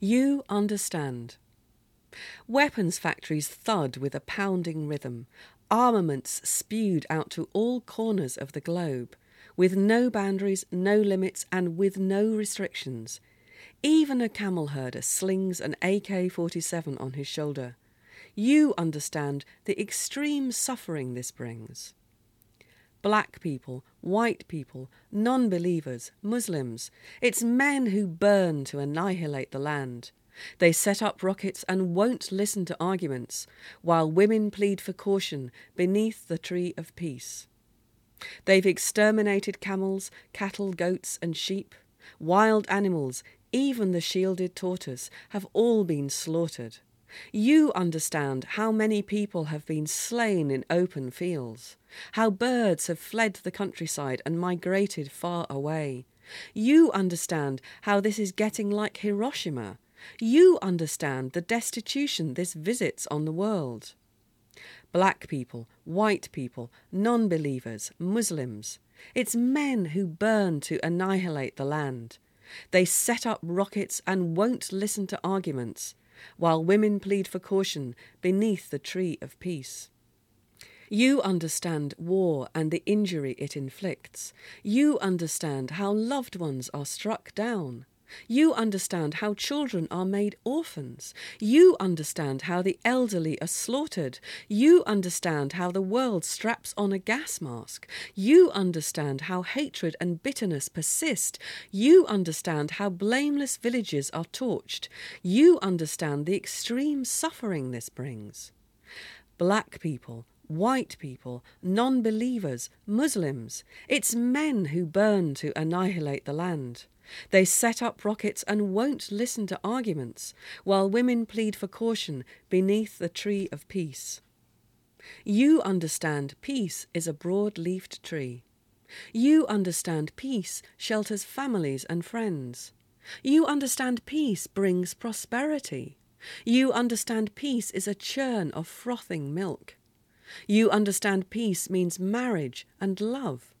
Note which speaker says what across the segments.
Speaker 1: You understand. Weapons factories thud with a pounding rhythm, armaments spewed out to all corners of the globe, with no boundaries, no limits, and with no restrictions. Even a camel herder slings an AK 47 on his shoulder. You understand the extreme suffering this brings black people, white people, non believers, Muslims. It's men who burn to annihilate the land. They set up rockets and won't listen to arguments, while women plead for caution beneath the tree of peace. They've exterminated camels, cattle, goats, and sheep. Wild animals, even the shielded tortoise, have all been slaughtered. You understand how many people have been slain in open fields, how birds have fled the countryside and migrated far away. You understand how this is getting like Hiroshima. You understand the destitution this visits on the world. Black people, white people, non believers, Muslims. It's men who burn to annihilate the land. They set up rockets and won't listen to arguments while women plead for caution beneath the tree of peace. You understand war and the injury it inflicts. You understand how loved ones are struck down. You understand how children are made orphans. You understand how the elderly are slaughtered. You understand how the world straps on a gas mask. You understand how hatred and bitterness persist. You understand how blameless villages are torched. You understand the extreme suffering this brings. Black people, white people, non believers, Muslims. It's men who burn to annihilate the land. They set up rockets and won't listen to arguments, while women plead for caution beneath the tree of peace. You understand peace is a broad leafed tree. You understand peace shelters families and friends. You understand peace brings prosperity. You understand peace is a churn of frothing milk. You understand peace means marriage and love.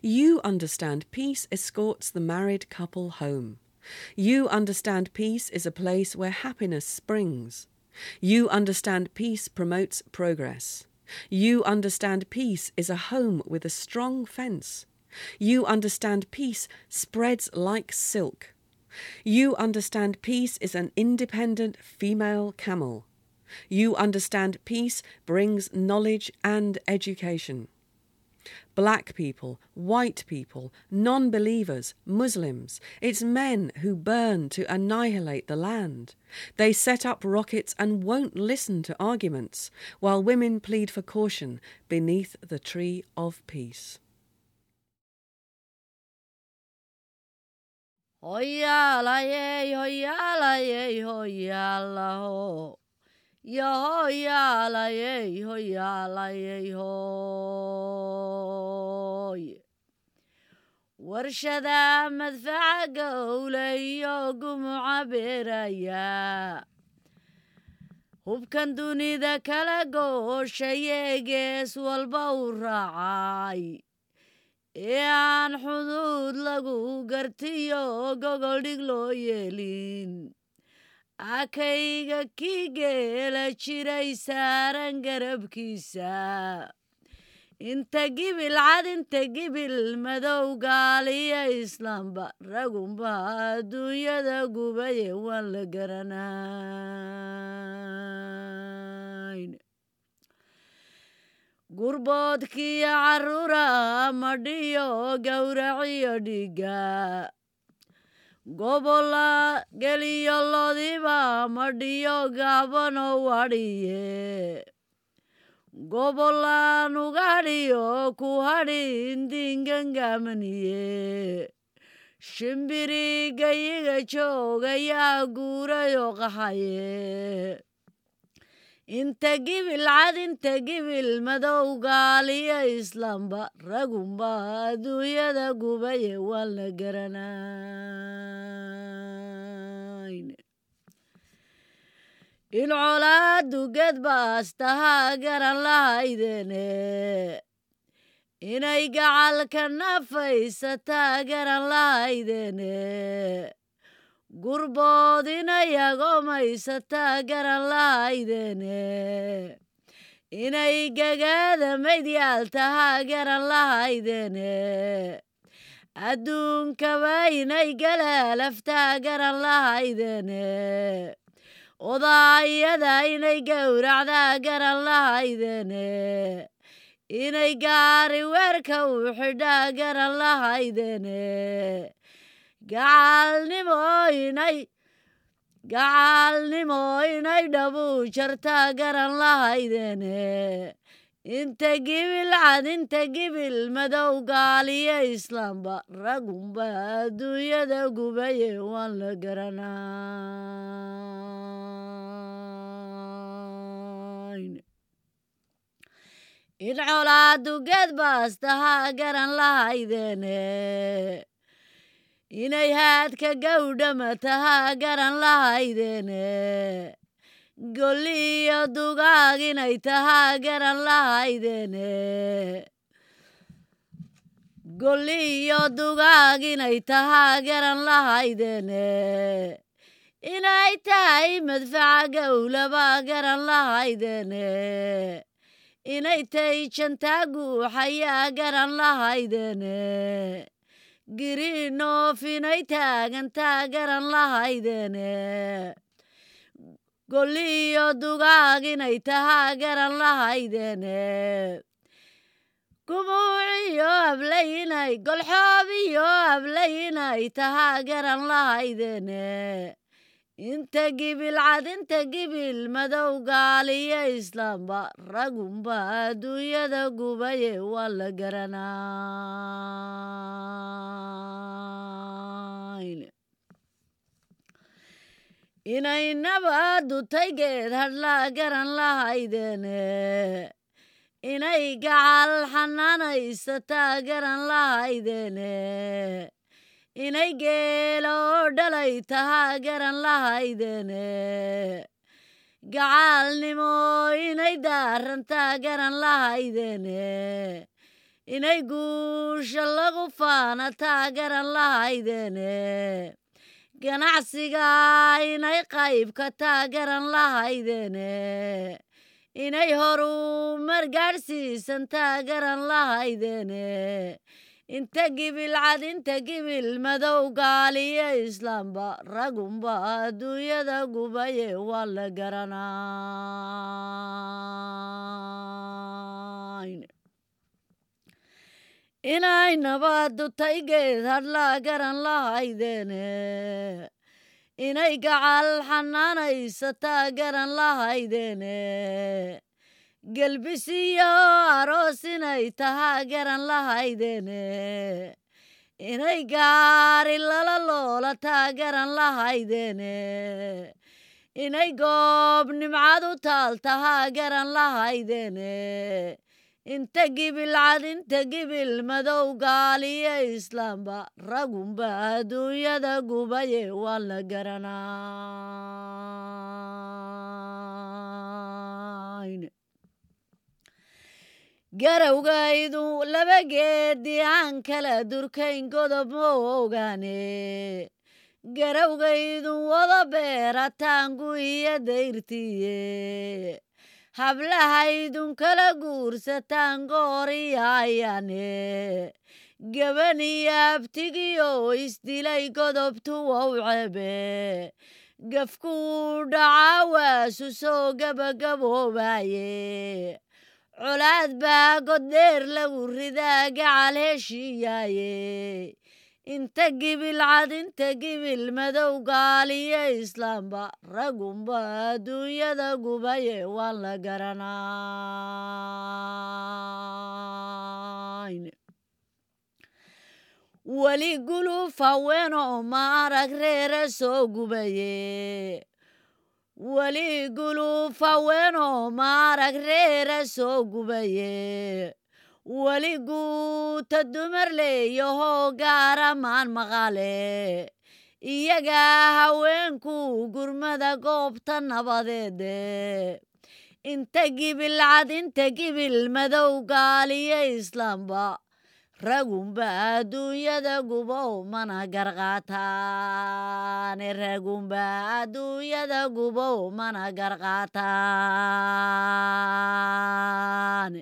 Speaker 1: You understand peace escorts the married couple home. You understand peace is a place where happiness springs. You understand peace promotes progress. You understand peace is a home with a strong fence. You understand peace spreads like silk. You understand peace is an independent female camel. You understand peace brings knowledge and education black people, white people, non believers, Muslims. It's men who burn to annihilate the land. They set up rockets and won't listen to arguments, while women plead for caution beneath the tree of peace.
Speaker 2: La la warshada madfaca gowlayo gumuca beeraya hubkan dunida kala gooshaye gees walba u raacay ee aan xuduud lagu gartiyo gogol dhig loo yeelin akayga kii geela jiray saaran garabkiisa inta gibil cad inta gibil madow gaaliya islaamba. Ragunba adduunyada gubaye waan la garanayn. Gurboodkiyo carruura madhiyo gowraciyo dhiga. Gobolla geliyo lodiba madhiyo gaabano wadhiye gobollaan ugadhiyo ku hadhin dingangamaniye shimbiri gayiga joogayaa guurayo qaxaye inta gibil cad inta gibil madow gaaliya islaamba ragunba adduunyada gubaye waan la garanayn in colaadu gedbaastahaa garan lahaydene. Inay gacalka nafaysataa garan lahaydene. Gurbood inayagomaysataa garan lahaydeene inay gagaada maydyaal tahaa garan lahaydeene adduunkaba inay galaalaftaa garan odaayada inay gowracdaa garan lahaydeene inay gaari weerka u xidhaa garan lahaydeene gacaalnimo inay gacaalnimo inay dhabu jartaa garan lahaydeene inta gibil cad inta gibil madow gaaliyo islaamba ragunba adduunyada gubaye waan la garanayn in colaadu geed baastahaa garan lahaydeene inay haadka gawdhama tahaa garan lahaydeene golli iyo dugaag inay garan iyo dugaag inay tahaa inay tahay madfaca gowlaba garan lahaydeene inay tahay jantaa guuxayaa garan lahaydeene girinoof inay taagantaa garan lahaydeene golli iyo dugaag inay tahaa garan lahaydeene gumuuciyo ablay inay golxoob iyo ablay inay tahaa garan lahaydeene inta gibil cad inta gibil madow gaaliyo islaamba ragunba adduunyada gubaye waa la garanayn inay nabadu taygeed hadhlaa garan lahaydeene inay gacal xanaanaysataa garan lahaydeene inay geelo oo dhalay tahaa garan lahaydeene gacaalnimo inay daarantaa garan lahaydeene inay guusha lagu faanataa garan lahaydeene ganacsiga inay qaybkataa garan lahaydeene inay horumar gaadhsiisantaa garan lahaydeene inta gibil cad inta gibil madow gaaliyo islaamba ragunba adduunyada gubaye waa la garanayn inay nabadu taygeed hadhlaa garan lahaydeene inay gacal xanaanaysataa garan lahaydeene gelbisiyo aroos inay tahaa garan lahaydeene inay gaari lala loolataa garan lahaydeene inay goob nimcad u taal tahaa garan lahaydeene inta gibil cad inta gibil madow gaaliyo islaamba ragunba adduunyada gubaye waa la garanayn garowgaydu laba geedi aan kala durkayn godob ma ogaane garowgaydu wada beerataangu iyo dayrtiye hablahaydun kala guursataan gooriyaayane gaban iyo abtigiyo isdilay godobtu wow cebe gafkuu dhacaa waasu soo gabagaboobaye. Colaad baa goddheer lagu ridaa gacal heshiiyaaye inta gibil cad inta gibil madow gaaliyo islaamba ragunba adduunyada gubaye waan la garanayn weli guluf haweenoo ma arag reere soo gubaye weli guluf haweenoo ma arag reere soo gubaye weli guuta dumar leeyahoo gaara maan maqale iyagaa haweenku gurmada goobta nabadeede. Inta gibil cad inta gibil madow gaaliyo islaamba. Ragunba adduunyada gubow mana garqaataane ragunba adduunyada gubow mana garqaataan